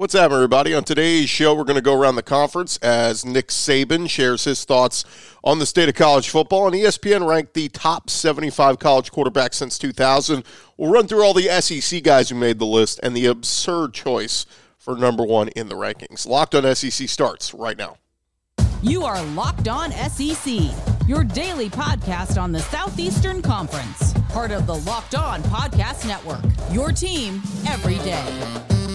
What's up, everybody? On today's show, we're going to go around the conference as Nick Saban shares his thoughts on the state of college football. And ESPN ranked the top 75 college quarterbacks since 2000. We'll run through all the SEC guys who made the list and the absurd choice for number one in the rankings. Locked on SEC starts right now. You are Locked On SEC, your daily podcast on the Southeastern Conference, part of the Locked On Podcast Network, your team every day.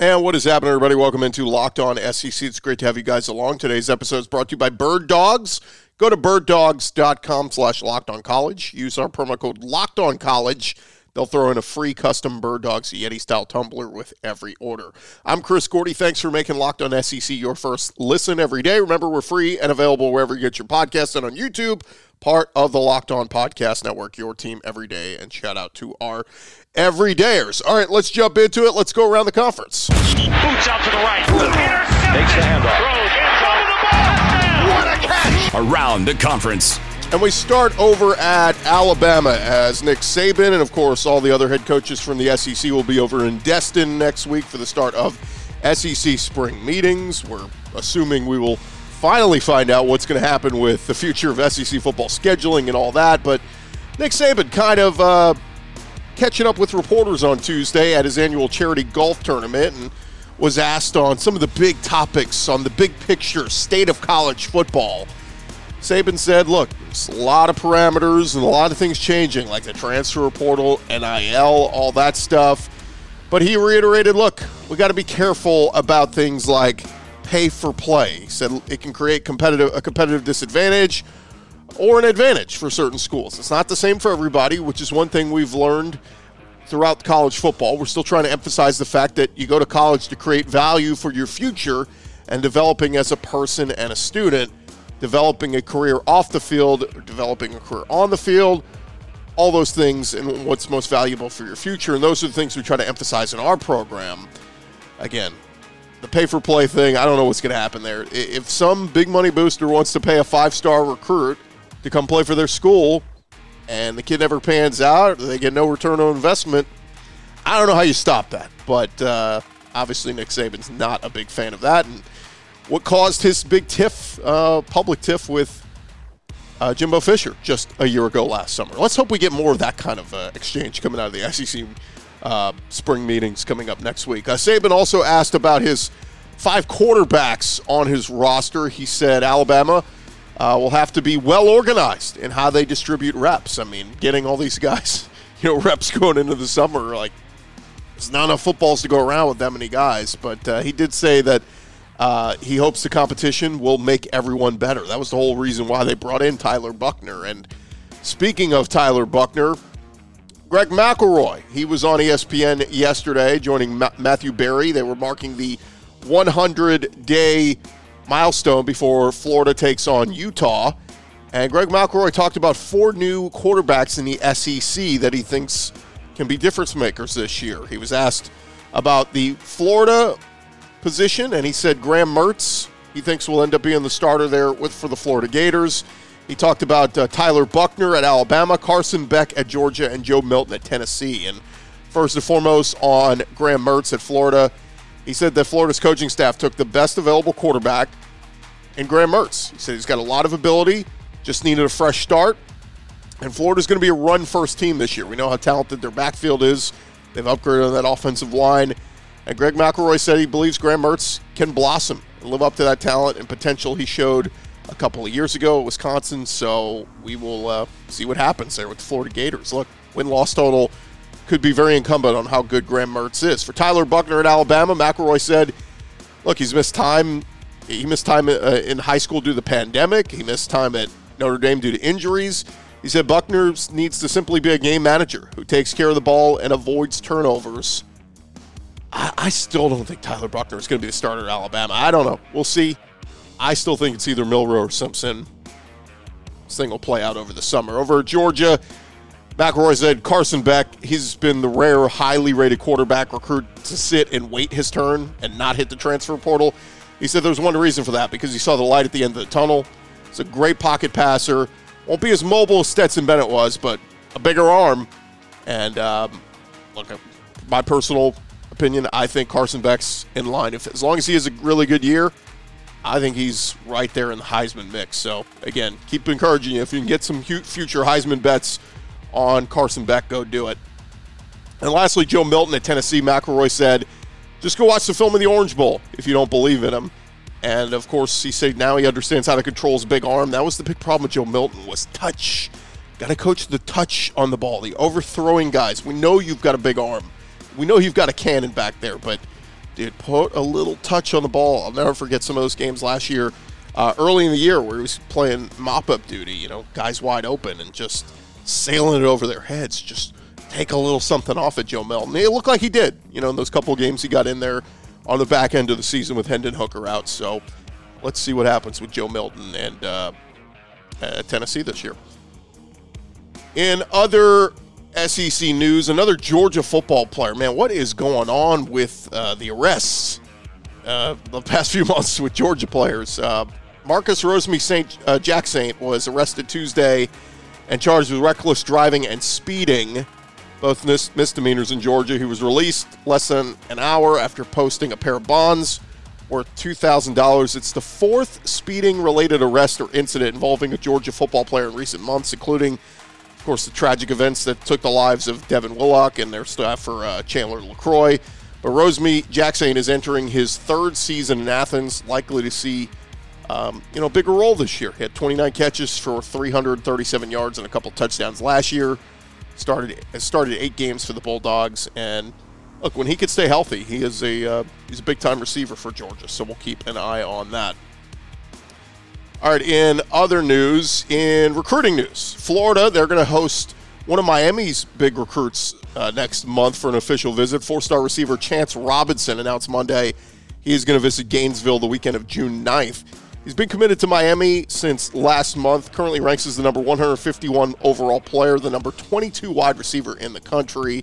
And what is happening, everybody? Welcome into Locked On SEC. It's great to have you guys along. Today's episode is brought to you by Bird Dogs. Go to birddogs.com slash locked on college. Use our promo code locked on college. They'll throw in a free custom Bird Dogs Yeti style tumbler with every order. I'm Chris Gordy. Thanks for making Locked On SEC your first listen every day. Remember, we're free and available wherever you get your podcasts and on YouTube part of the Locked On Podcast Network, your team every day. And shout out to our everydayers. All right, let's jump into it. Let's go around the conference. Boots out to the right. Takes the handoff. Throws in the ball. What a catch! Around the conference. And we start over at Alabama as Nick Saban and, of course, all the other head coaches from the SEC will be over in Destin next week for the start of SEC spring meetings. We're assuming we will finally find out what's going to happen with the future of SEC football scheduling and all that. But Nick Saban kind of uh, catching up with reporters on Tuesday at his annual charity golf tournament and was asked on some of the big topics on the big picture state of college football. Saban said, look, there's a lot of parameters and a lot of things changing, like the transfer portal, NIL, all that stuff. But he reiterated, look, we got to be careful about things like pay for play. He said it can create competitive a competitive disadvantage or an advantage for certain schools. It's not the same for everybody, which is one thing we've learned throughout college football. We're still trying to emphasize the fact that you go to college to create value for your future and developing as a person and a student, developing a career off the field, developing a career on the field, all those things and what's most valuable for your future. And those are the things we try to emphasize in our program. Again, the pay for play thing, I don't know what's going to happen there. If some big money booster wants to pay a five star recruit to come play for their school and the kid never pans out, they get no return on investment, I don't know how you stop that. But uh, obviously, Nick Saban's not a big fan of that. And what caused his big tiff, uh, public tiff with uh, Jimbo Fisher just a year ago last summer. Let's hope we get more of that kind of uh, exchange coming out of the SEC uh, spring meetings coming up next week. Uh, Saban also asked about his five quarterbacks on his roster. He said Alabama uh, will have to be well organized in how they distribute reps. I mean, getting all these guys, you know, reps going into the summer, like there's not enough footballs to go around with that many guys. But uh, he did say that. Uh, he hopes the competition will make everyone better. That was the whole reason why they brought in Tyler Buchner. And speaking of Tyler Buchner, Greg McElroy, he was on ESPN yesterday joining Ma- Matthew Berry. They were marking the 100 day milestone before Florida takes on Utah. And Greg McElroy talked about four new quarterbacks in the SEC that he thinks can be difference makers this year. He was asked about the Florida position, and he said Graham Mertz, he thinks will end up being the starter there with for the Florida Gators. He talked about uh, Tyler Buchner at Alabama, Carson Beck at Georgia, and Joe Milton at Tennessee. And first and foremost on Graham Mertz at Florida, he said that Florida's coaching staff took the best available quarterback in Graham Mertz. He said he's got a lot of ability, just needed a fresh start. And Florida's going to be a run first team this year. We know how talented their backfield is. They've upgraded on that offensive line. And Greg McElroy said he believes Graham Mertz can blossom and live up to that talent and potential he showed a couple of years ago at Wisconsin. So we will uh, see what happens there with the Florida Gators. Look, win loss total could be very incumbent on how good Graham Mertz is. For Tyler Buchner at Alabama, McElroy said, look, he's missed time. He missed time uh, in high school due to the pandemic. He missed time at Notre Dame due to injuries. He said Buchner needs to simply be a game manager who takes care of the ball and avoids turnovers. I, I still don't think Tyler Buchner is going to be the starter at Alabama. I don't know. We'll see. I still think it's either Milroe or Simpson. This thing will play out over the summer. Over Georgia, McElroy said Carson Beck, he's been the rare, highly rated quarterback recruit to sit and wait his turn and not hit the transfer portal. He said there's one reason for that because he saw the light at the end of the tunnel. He's a great pocket passer. Won't be as mobile as Stetson Bennett was, but a bigger arm. And um, look, my personal opinion, I think Carson Beck's in line. If as long as he has a really good year, I think he's right there in the Heisman mix. So again, keep encouraging you. If you can get some future Heisman bets on Carson Beck, go do it. And lastly, Joe Milton at Tennessee, McElroy said, just go watch the film of the Orange Bowl if you don't believe in him. And of course, he said now he understands how to control his big arm. That was the big problem with Joe Milton was touch. Got to coach the touch on the ball, the overthrowing guys. We know you've got a big arm. We know you've got a cannon back there, but dude, put a little touch on the ball. I'll never forget some of those games last year, uh, early in the year, where he was playing mop-up duty. You know, guys wide open and just sailing it over their heads. Just take a little something off at Joe Milton. It looked like he did. You know, in those couple games he got in there on the back end of the season with Hendon Hooker out. So let's see what happens with Joe Milton and uh, Tennessee this year. In other SEC news, another Georgia football player. Man, what is going on with uh, the arrests uh, the past few months with Georgia players? Uh, Marcus Rosemy Saint uh, Jack Saint was arrested Tuesday and charged with reckless driving and speeding both mis- misdemeanors in Georgia. He was released less than an hour after posting a pair of bonds worth $2,000. It's the fourth speeding related arrest or incident involving a Georgia football player in recent months, including, of course, the tragic events that took the lives of Devin Willock and their staffer uh, Chandler LeCroy. But Rosemy Jackson is entering his third season in Athens, likely to see um, you know, a bigger role this year. He had 29 catches for 337 yards and a couple touchdowns last year started started eight games for the Bulldogs, and look, when he could stay healthy, he is a uh, he's a big time receiver for Georgia. So we'll keep an eye on that. All right, in other news, in recruiting news, Florida they're going to host one of Miami's big recruits uh, next month for an official visit. Four-star receiver Chance Robinson announced Monday he is going to visit Gainesville the weekend of June 9th. He's been committed to Miami since last month. Currently ranks as the number 151 overall player, the number 22 wide receiver in the country.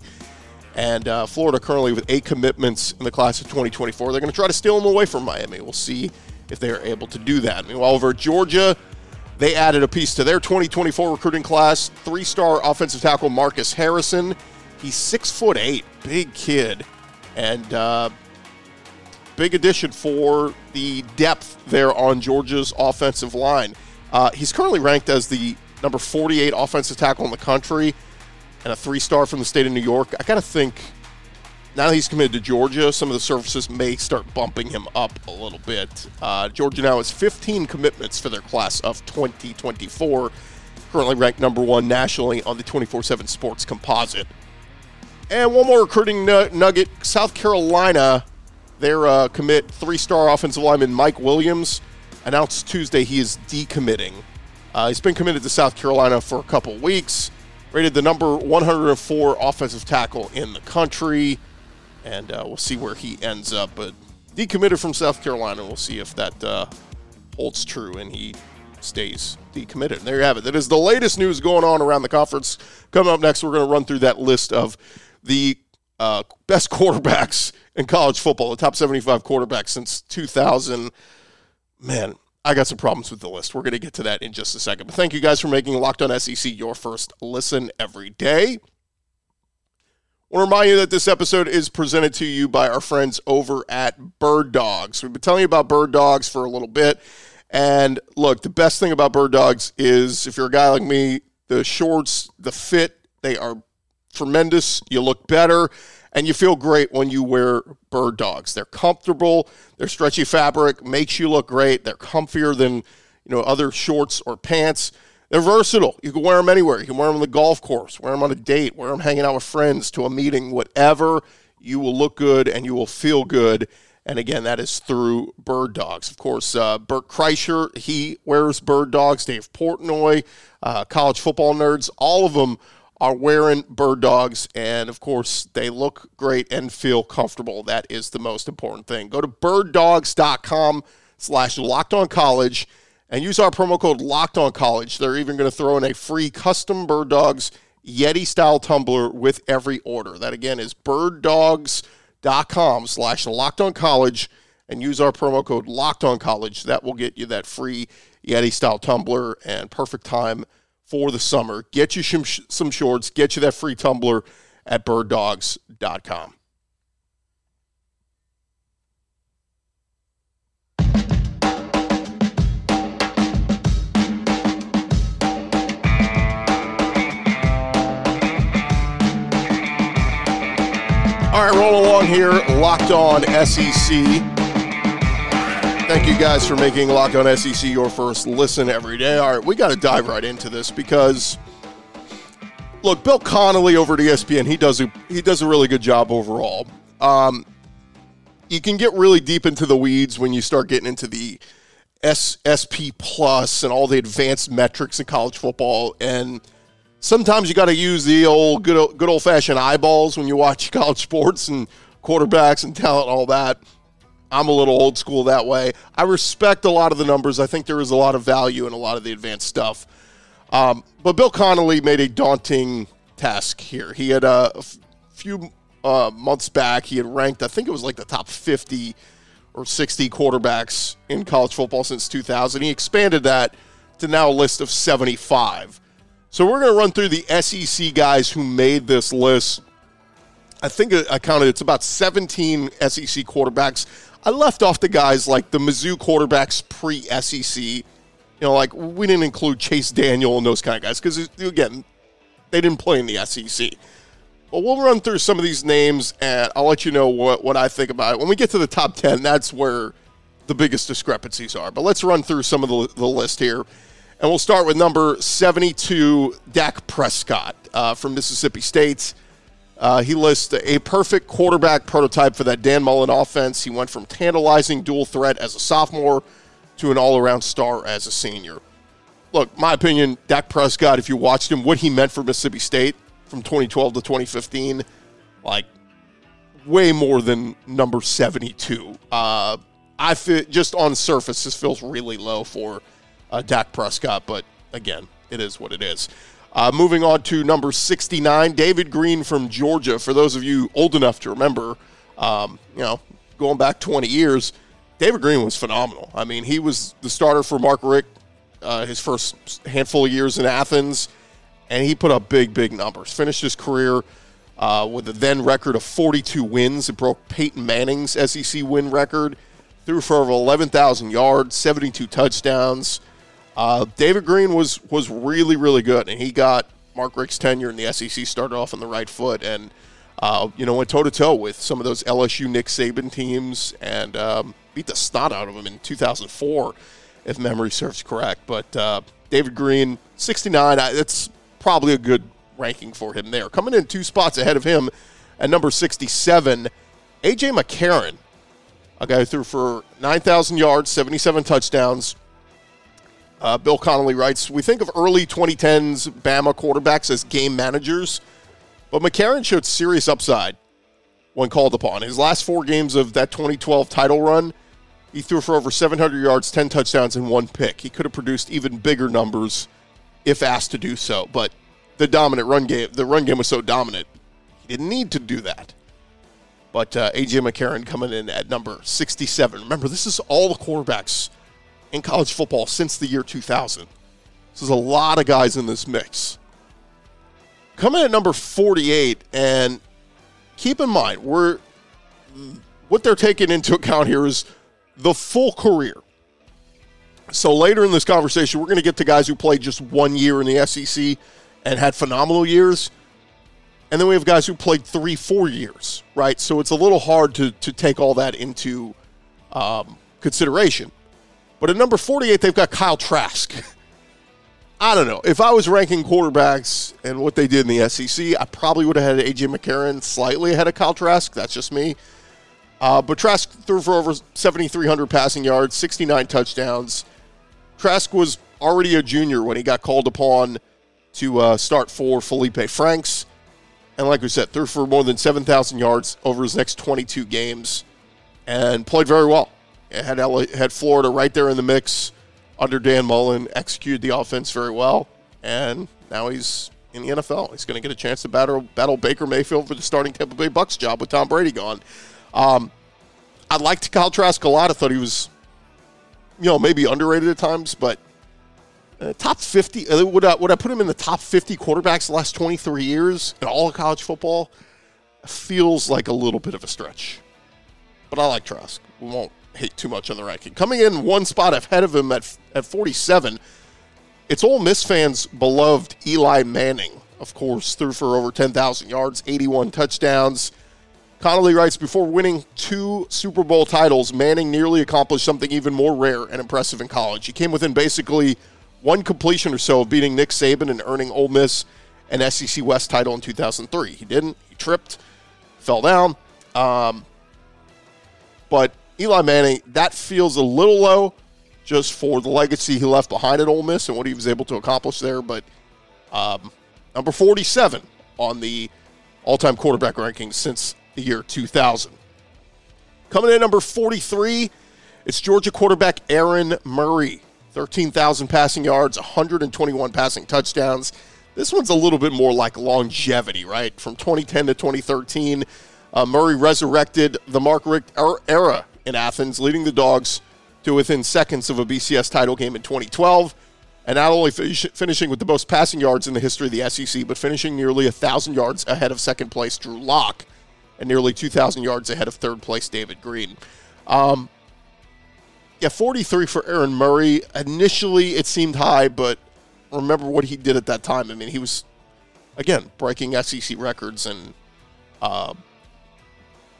And uh, Florida currently with eight commitments in the class of 2024. They're going to try to steal him away from Miami. We'll see if they are able to do that. Meanwhile, over Georgia, they added a piece to their 2024 recruiting class. Three-star offensive tackle Marcus Harrison. He's six foot eight, big kid, and uh, big addition for the depth there on Georgia's offensive line. Uh, he's currently ranked as the number 48 offensive tackle in the country and a three star from the state of New York. I got to think now he's committed to Georgia, some of the services may start bumping him up a little bit. Uh, Georgia now has 15 commitments for their class of 2024, currently ranked number one nationally on the 24 7 sports composite. And one more recruiting nugget South Carolina their uh, commit three star offensive lineman Mike Williams announced Tuesday he is decommitting. Uh, he's been committed to South Carolina for a couple weeks, rated the number 104 offensive tackle in the country, and uh, we'll see where he ends up. But decommitted from South Carolina, we'll see if that uh, holds true and he stays decommitted. And there you have it. That is the latest news going on around the conference. Coming up next, we're going to run through that list of the uh, best quarterbacks in college football, the top 75 quarterbacks since 2000. Man, I got some problems with the list. We're going to get to that in just a second. But thank you guys for making Locked On SEC your first listen every day. I want to remind you that this episode is presented to you by our friends over at Bird Dogs. We've been telling you about Bird Dogs for a little bit. And look, the best thing about Bird Dogs is if you're a guy like me, the shorts, the fit, they are tremendous. You look better and you feel great when you wear bird dogs. They're comfortable, their stretchy fabric makes you look great. They're comfier than, you know, other shorts or pants. They're versatile. You can wear them anywhere. You can wear them on the golf course, wear them on a date, wear them hanging out with friends to a meeting, whatever. You will look good and you will feel good. And again, that is through Bird Dogs. Of course, uh, Bert Kreischer, he wears Bird Dogs. Dave Portnoy, uh, college football nerds, all of them are wearing bird dogs, and of course, they look great and feel comfortable. That is the most important thing. Go to birddogs.com slash locked on college and use our promo code locked on college. They're even going to throw in a free custom bird dogs Yeti style tumbler with every order. That again is birddogs.com slash locked on college and use our promo code Locked On College. That will get you that free Yeti style tumbler and perfect time for the summer. Get you some, some shorts, get you that free tumbler at birddogs.com. All right, roll along here. Locked on SEC. Thank you guys for making Locked on SEC your first listen every day. All right, we got to dive right into this because look, Bill Connelly over at ESPN, he does a he does a really good job overall. Um, you can get really deep into the weeds when you start getting into the S, SP plus and all the advanced metrics in college football and sometimes you got to use the old good good old fashioned eyeballs when you watch college sports and quarterbacks and talent and all that. I'm a little old school that way. I respect a lot of the numbers. I think there is a lot of value in a lot of the advanced stuff. Um, but Bill Connelly made a daunting task here. He had uh, a f- few uh, months back, he had ranked, I think it was like the top 50 or 60 quarterbacks in college football since 2000. He expanded that to now a list of 75. So we're going to run through the SEC guys who made this list. I think I counted it's about 17 SEC quarterbacks. I left off the guys like the Mizzou quarterbacks pre SEC. You know, like we didn't include Chase Daniel and those kind of guys because, again, they didn't play in the SEC. But we'll run through some of these names and I'll let you know what, what I think about it. When we get to the top 10, that's where the biggest discrepancies are. But let's run through some of the, the list here. And we'll start with number 72, Dak Prescott uh, from Mississippi State. Uh, he lists a perfect quarterback prototype for that Dan Mullen offense. He went from tantalizing dual threat as a sophomore to an all around star as a senior. Look, my opinion, Dak Prescott, if you watched him, what he meant for Mississippi State from 2012 to 2015, like way more than number 72. Uh, I feel just on surface, this feels really low for uh, Dak Prescott, but again, it is what it is. Uh, moving on to number 69, David Greene from Georgia. For those of you old enough to remember, um, you know, going back 20 years, David Greene was phenomenal. I mean, he was the starter for Mark Richt uh, his first handful of years in Athens, and he put up big, big numbers. Finished his career uh, with a then record of 42 wins. It broke Peyton Manning's SEC win record. Threw for over 11,000 yards, 72 touchdowns. Uh, David Greene was was really really good, and he got Mark Richt's tenure in the SEC started off on the right foot, and uh, you know went toe to toe with some of those LSU Nick Saban teams, and um, beat the snot out of them in 2004, if memory serves correct. But uh, David Greene, 69, that's probably a good ranking for him there. Coming in two spots ahead of him at number 67, AJ McCarron, a guy who threw for 9,000 yards, 77 touchdowns uh, Bill Connelly writes, We think of early 2010s Bama quarterbacks as game managers, but McCarron showed serious upside when called upon. His last four games of that 2012 title run, he threw for over 700 yards, 10 touchdowns, and one pick. He could have produced even bigger numbers if asked to do so, but the dominant run game, the run game was so dominant, he didn't need to do that. But uh, AJ McCarron coming in at number 67. Remember, this is all the quarterbacks in college football since the year 2000. So there's a lot of guys in this mix. Coming at number 48, and keep in mind, we're what they're taking into account here is the full career. So later in this conversation, we're going to get to guys who played just one year in the SEC and had phenomenal years. And then we have guys who played three, four years, right? So it's a little hard to, to take all that into um, consideration. But at number 48, they've got Kyle Trask. I don't know. If I was ranking quarterbacks and what they did in the SEC, I probably would have had A.J. McCarron slightly ahead of Kyle Trask. That's just me. Uh, but Trask threw for over 7,300 passing yards, 69 touchdowns. Trask was already a junior when he got called upon to uh, start for Felipe Franks. And like we said, threw for more than 7,000 yards over his next 22 games and played very well had LA, had Florida right there in the mix under Dan Mullen, executed the offense very well, and now he's in the NFL. He's going to get a chance to battle, battle Baker Mayfield for the starting Tampa Bay Bucks job with Tom Brady gone. Um, I liked Kyle Trask a lot. I thought he was, you know, maybe underrated at times, but uh, top 50, uh, would I, would I put him in the top 50 quarterbacks the last 23 years in all of college football? Feels like a little bit of a stretch. But I like Trask. We won't hate too much on the ranking. Coming in one spot ahead of him at, at 47, it's Ole Miss fans' beloved Eli Manning, of course, threw for over 10,000 yards, 81 touchdowns. Connelly writes Before winning two Super Bowl titles, Manning nearly accomplished something even more rare and impressive in college. He came within basically one completion or so of beating Nick Saban and earning Ole Miss an SEC West title in 2003. He didn't. He tripped, fell down. Um, but Eli Manning, that feels a little low just for the legacy he left behind at Ole Miss and what he was able to accomplish there. But um, number 47 on the all time quarterback rankings since the year 2000. Coming in number 43, it's Georgia quarterback Aaron Murray. 13,000 passing yards, 121 passing touchdowns. This one's a little bit more like longevity, right? From 2010 to 2013, uh, Murray resurrected the Mark Richt er, era in Athens, leading the Dogs to within seconds of a BCS title game in 2012. And not only finish, finishing with the most passing yards in the history of the SEC, but finishing nearly 1,000 yards ahead of second place Drew Lock and nearly 2,000 yards ahead of third place David Greene. Um, yeah, 43 for Aaron Murray. Initially, it seemed high, but remember what he did at that time. I mean, he was, again, breaking SEC records, and, uh,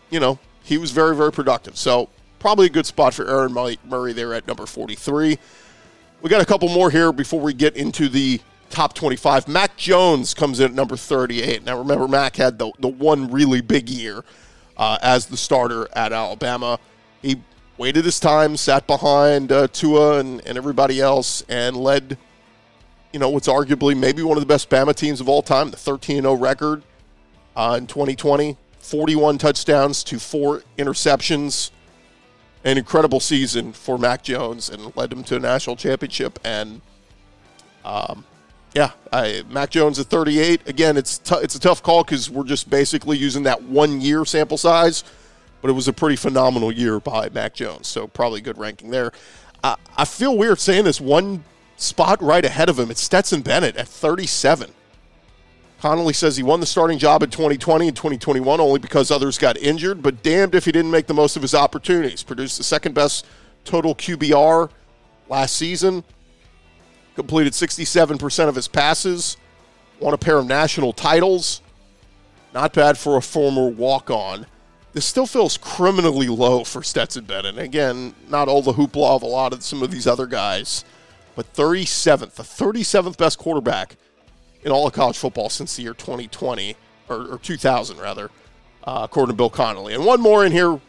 you know, he was very, very productive. So, probably a good spot for Aaron Murray there at number 43. We got a couple more here before we get into the top 25. Mac Jones comes in at number 38. Now, remember, Mac had the, the one really big year uh, as the starter at Alabama. He waited his time, sat behind uh, Tua and, and everybody else, and led, you know, what's arguably maybe one of the best Bama teams of all time, the 13 0 record uh, in 2020. 41 touchdowns to four interceptions. An incredible season for Mac Jones and led him to a national championship. And, um, yeah, I, Mac Jones at 38. Again, it's t- it's a tough call because we're just basically using that one year sample size but it was a pretty phenomenal year by Mac Jones. So probably good ranking there. I feel weird saying this one spot right ahead of him. It's Stetson Bennett at 37. Connelly says he won the starting job in 2020 and 2021 only because others got injured, but damned if he didn't make the most of his opportunities. Produced the second best total QBR last season, completed 67% of his passes, won a pair of national titles. Not bad for a former walk on. This still feels criminally low for Stetson Bennett. Again, not all the hoopla of a lot of some of these other guys, but 37th, the 37th best quarterback in all of college football since the year 2020 or, or 2000 rather, uh, according to Bill Connelly. And one more in here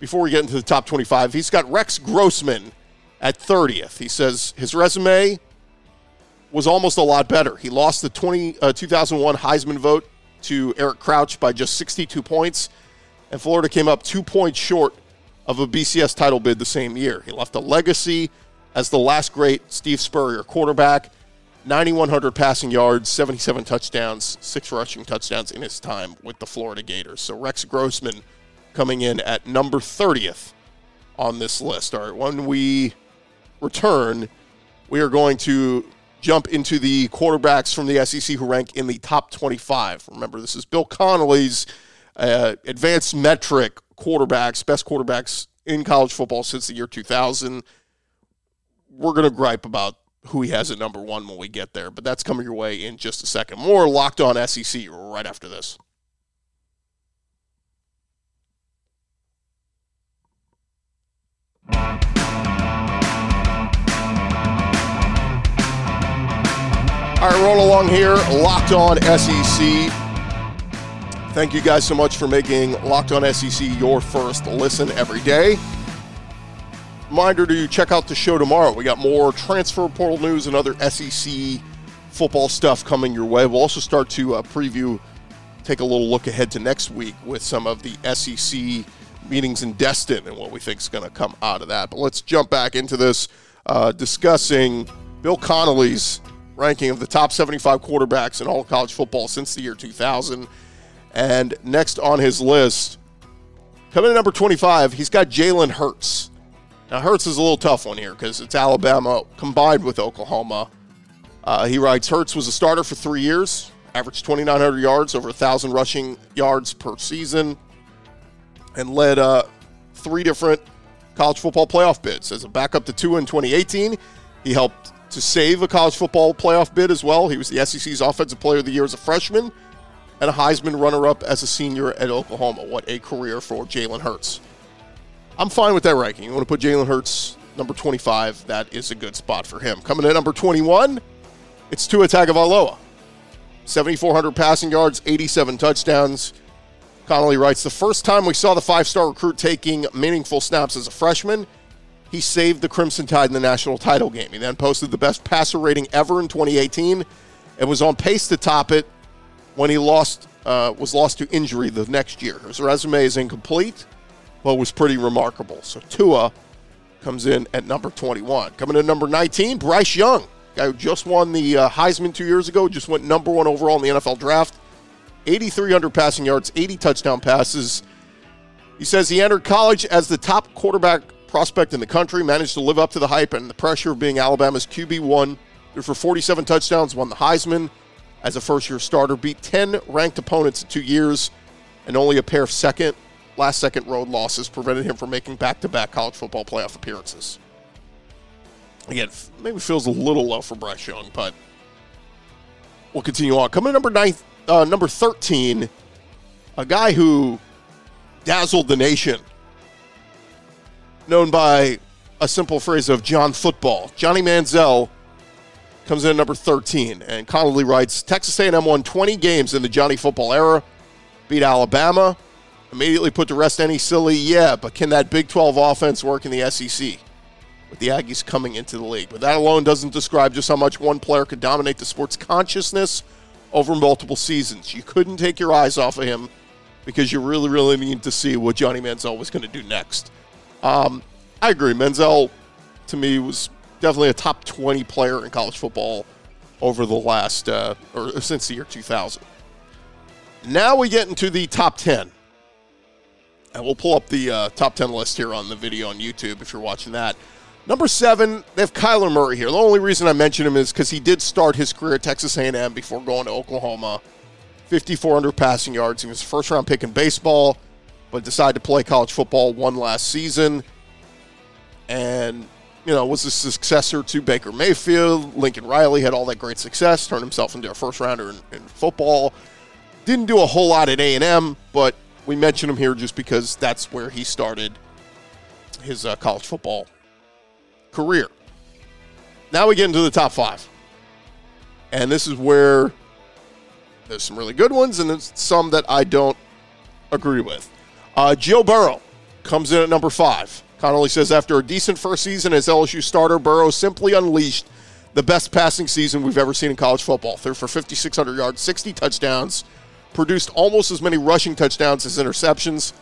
before we get into the top 25. He's got Rex Grossman at 30th. He says his resume was almost a lot better. He lost the 20, uh, 2001 Heisman vote to Eric Crouch by just 62 points and Florida came up two points short of a BCS title bid the same year. He left a legacy as the last great Steve Spurrier quarterback, 9,100 passing yards, 77 touchdowns, six rushing touchdowns in his time with the Florida Gators. So Rex Grossman coming in at number 30th on this list. All right, when we return, we are going to jump into the quarterbacks from the SEC who rank in the top 25. Remember, this is Bill Connelly's uh, advanced metric quarterbacks, best quarterbacks in college football since the year 2000. We're going to gripe about who he has at number one when we get there, but that's coming your way in just a second. More locked on SEC right after this. All right, roll along here. Locked on SEC. Thank you guys so much for making Locked On SEC your first listen every day. Reminder to check out the show tomorrow. We got more transfer portal news and other SEC football stuff coming your way. We'll also start to uh, preview, take a little look ahead to next week with some of the SEC meetings in Destin and what we think is going to come out of that. But let's jump back into this, uh, discussing Bill Connelly's ranking of the top 75 quarterbacks in all college football since the year 2000. And next on his list, Coming in number 25, he's got Jalen Hurts. Now, Hurts is a little tough one here because it's Alabama combined with Oklahoma. Uh, he writes Hurts was a starter for three years, averaged 2,900 yards, over 1,000 rushing yards per season, and led uh, three different college football playoff bids. As a backup to two in 2018, he helped to save a college football playoff bid as well. He was the SEC's Offensive Player of the Year as a freshman and a Heisman runner up as a senior at Oklahoma. What a career for Jalen Hurts. I'm fine with that ranking. You want to put Jalen Hurts number 25, that is a good spot for him. Coming in at number 21, it's Tua Tagovailoa. 7,400 passing yards, 87 touchdowns. Connelly writes The first time we saw the five star recruit taking meaningful snaps as a freshman, he saved the Crimson Tide in the national title game. He then posted the best passer rating ever in 2018 and was on pace to top it when he lost uh, was lost to injury the next year. His resume is incomplete, but was pretty remarkable. So Tua comes in at number 21. Coming in number 19, Bryce Young, guy who just won the uh, Heisman two years ago, just went number one overall in the NFL draft. 8,300 passing yards, 80 touchdown passes. He says he entered college as the top quarterback prospect in the country, managed to live up to the hype and the pressure of being Alabama's QB1. Threw for 47 touchdowns, won the Heisman as a first year starter, beat 10 ranked opponents in two years, and only a pair of second, last second road losses prevented him from making back to back college football playoff appearances. Again, maybe feels a little low for Bryce Young, but we'll continue on. Coming in number nine, uh, number 13, a guy who dazzled the nation, known by a simple phrase of John Football. Johnny Manziel comes in at number 13. And Connelly writes, Texas A&M won 20 games in the Johnny football era, beat Alabama, immediately put to rest any silly, yeah, but can that Big 12 offense work in the SEC? With the Aggies coming into the league. But that alone doesn't describe just how much one player could dominate the sport's consciousness over multiple seasons. You couldn't take your eyes off of him because you really, really need to see what Johnny Manziel was going to do next. Um, I agree. Manziel, to me, was definitely a top 20 player in college football over the last, uh, or since the year 2000. Now we get into the top 10. And we'll pull up the uh, top 10 list here on the video on YouTube if you're watching that. Number seven, they have Kyler Murray here. The only reason I mention him is because he did start his career at Texas A&M before going to Oklahoma. 5,400 passing yards. He was first-round pick in baseball, but decided to play college football one last season. And you know, was a successor to Baker Mayfield. Lincoln Riley had all that great success, turned himself into a first rounder in, in football. Didn't do a whole lot at A&M, but we mention him here just because that's where he started his uh, college football career. Now we get into the top five. And this is where there's some really good ones and there's some that I don't agree with. Uh, Joe Burrow comes in at number five. Connelly says after a decent first season as LSU starter, Burrow simply unleashed the best passing season we've ever seen in college football. Threw for 5,600 yards, 60 touchdowns, produced almost as many rushing touchdowns as interceptions,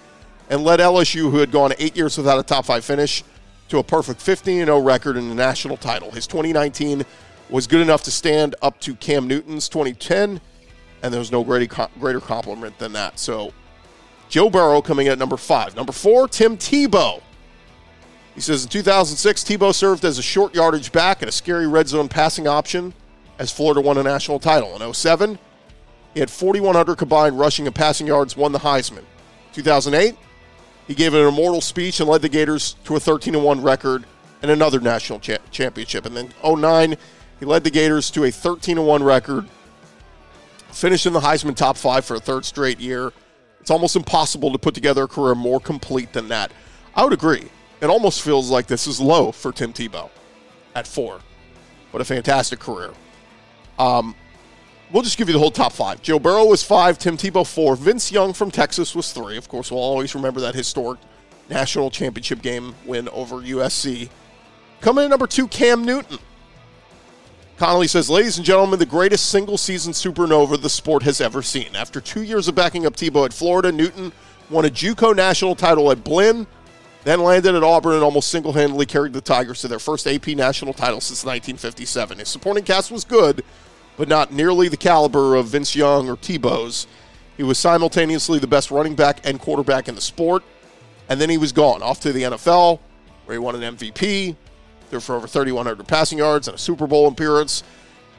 and led LSU, who had gone eight years without a top five finish, to a perfect 15 0 record in the national title. His 2019 was good enough to stand up to Cam Newton's 2010, and there's no greater compliment than that. So, Joe Burrow coming in at number five. Number four, Tim Tebow. He says in 2006, Tebow served as a short yardage back and a scary red zone passing option as Florida won a national title. In 07, he had 4,100 combined rushing and passing yards, won the Heisman. 2008, he gave an immortal speech and led the Gators to a 13 1 record and another national cha- championship. And then 09, he led the Gators to a 13 1 record, finished in the Heisman top five for a third straight year. It's almost impossible to put together a career more complete than that. I would agree. It almost feels like this is low for Tim Tebow at four. What a fantastic career. Um, we'll just give you the whole top five. Joe Burrow was five, Tim Tebow four, Vince Young from Texas was three. Of course, we'll always remember that historic national championship game win over USC. Coming in number two, Cam Newton. Connelly says, Ladies and gentlemen, the greatest single season supernova the sport has ever seen. After two years of backing up Tebow at Florida, Newton won a Juco national title at Blinn then landed at Auburn and almost single handedly carried the Tigers to their first AP national title since 1957. His supporting cast was good, but not nearly the caliber of Vince Young or Tebow's. He was simultaneously the best running back and quarterback in the sport. And then he was gone off to the NFL, where he won an MVP, threw for over 3,100 passing yards and a Super Bowl appearance.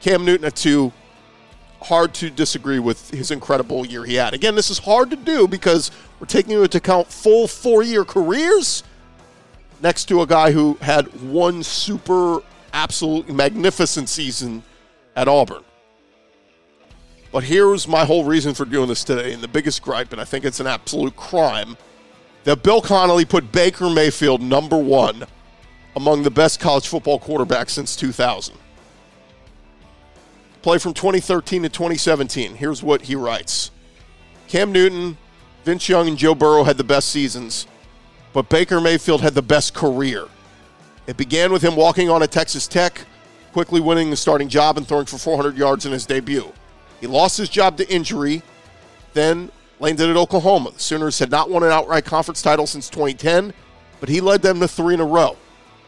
Cam Newton at two. Hard to disagree with his incredible year he had. Again, this is hard to do because we're taking into account full four year careers next to a guy who had one super, absolutely magnificent season at Auburn. But here's my whole reason for doing this today, and the biggest gripe, and I think it's an absolute crime that Bill Connelly put Baker Mayfield number one among the best college football quarterbacks since 2000. Play from 2013 to 2017. Here's what he writes Cam Newton, Vince Young, and Joe Burrow had the best seasons, but Baker Mayfield had the best career. It began with him walking on at Texas Tech, quickly winning the starting job and throwing for 400 yards in his debut. He lost his job to injury, then landed at Oklahoma. The Sooners had not won an outright conference title since 2010, but he led them to three in a row.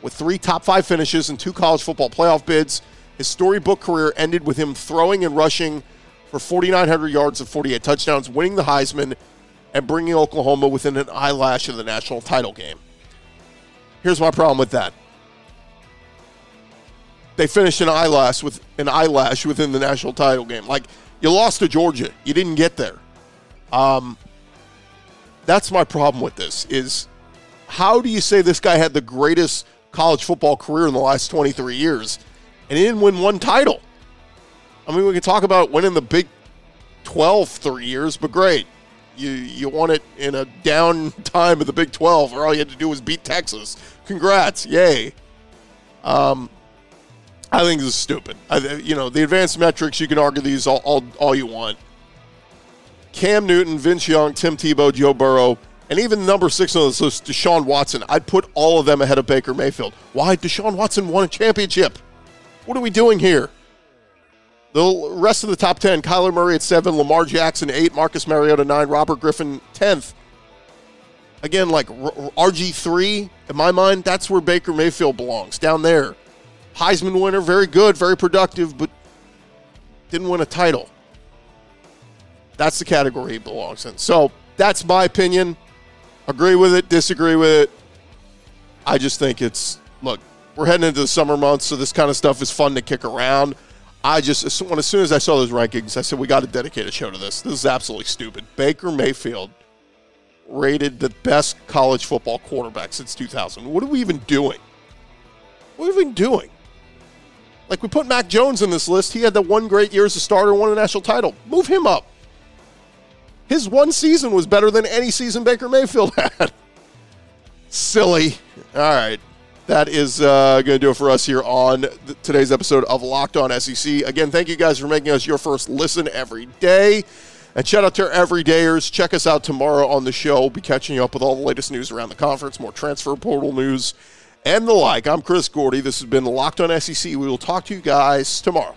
With three top five finishes and two college football playoff bids, his storybook career ended with him throwing and rushing for 4,900 yards and 48 touchdowns, winning the Heisman, and bringing Oklahoma within an eyelash of the national title game. Here's my problem with that. They finished an eyelash with an eyelash within the national title game. Like you lost to Georgia, you didn't get there. Um, that's my problem with this. Is how do you say this guy had the greatest college football career in the last 23 years and he didn't win one title? I mean, we can talk about winning the Big 12 three years, but great. You you won it in a down time of the Big 12, where all you had to do was beat Texas. Congrats, yay. Um, I think this is stupid. I, you know, the advanced metrics, you can argue these all, all, all you want. Cam Newton, Vince Young, Tim Tebow, Joe Burrow, and even number six on this list, Deshaun Watson. I'd put all of them ahead of Baker Mayfield. Why? Deshaun Watson won a championship. What are we doing here? The rest of the top 10 Kyler Murray at 7, Lamar Jackson 8, Marcus Mariota 9, Robert Griffin 10th. Again, like RG3, in my mind, that's where Baker Mayfield belongs, down there. Heisman winner, very good, very productive, but didn't win a title. That's the category he belongs in. So that's my opinion. Agree with it, disagree with it. I just think it's look, we're heading into the summer months, so this kind of stuff is fun to kick around. I just as soon as I saw those rankings, I said we got to dedicate a show to this. This is absolutely stupid. Baker Mayfield rated the best college football quarterback since 2000. What are we even doing? What are we even doing? Like we put Mac Jones in this list. He had the one great year as a starter, won a national title. Move him up. His one season was better than any season Baker Mayfield had. Silly. All right. That is uh, going to do it for us here on th- today's episode of Locked On SEC. Again, thank you guys for making us your first listen every day. And shout out to our everydayers. Check us out tomorrow on the show. We'll be catching you up with all the latest news around the conference, more transfer portal news, and the like. I'm Chris Gordy. This has been Locked On SEC. We will talk to you guys tomorrow.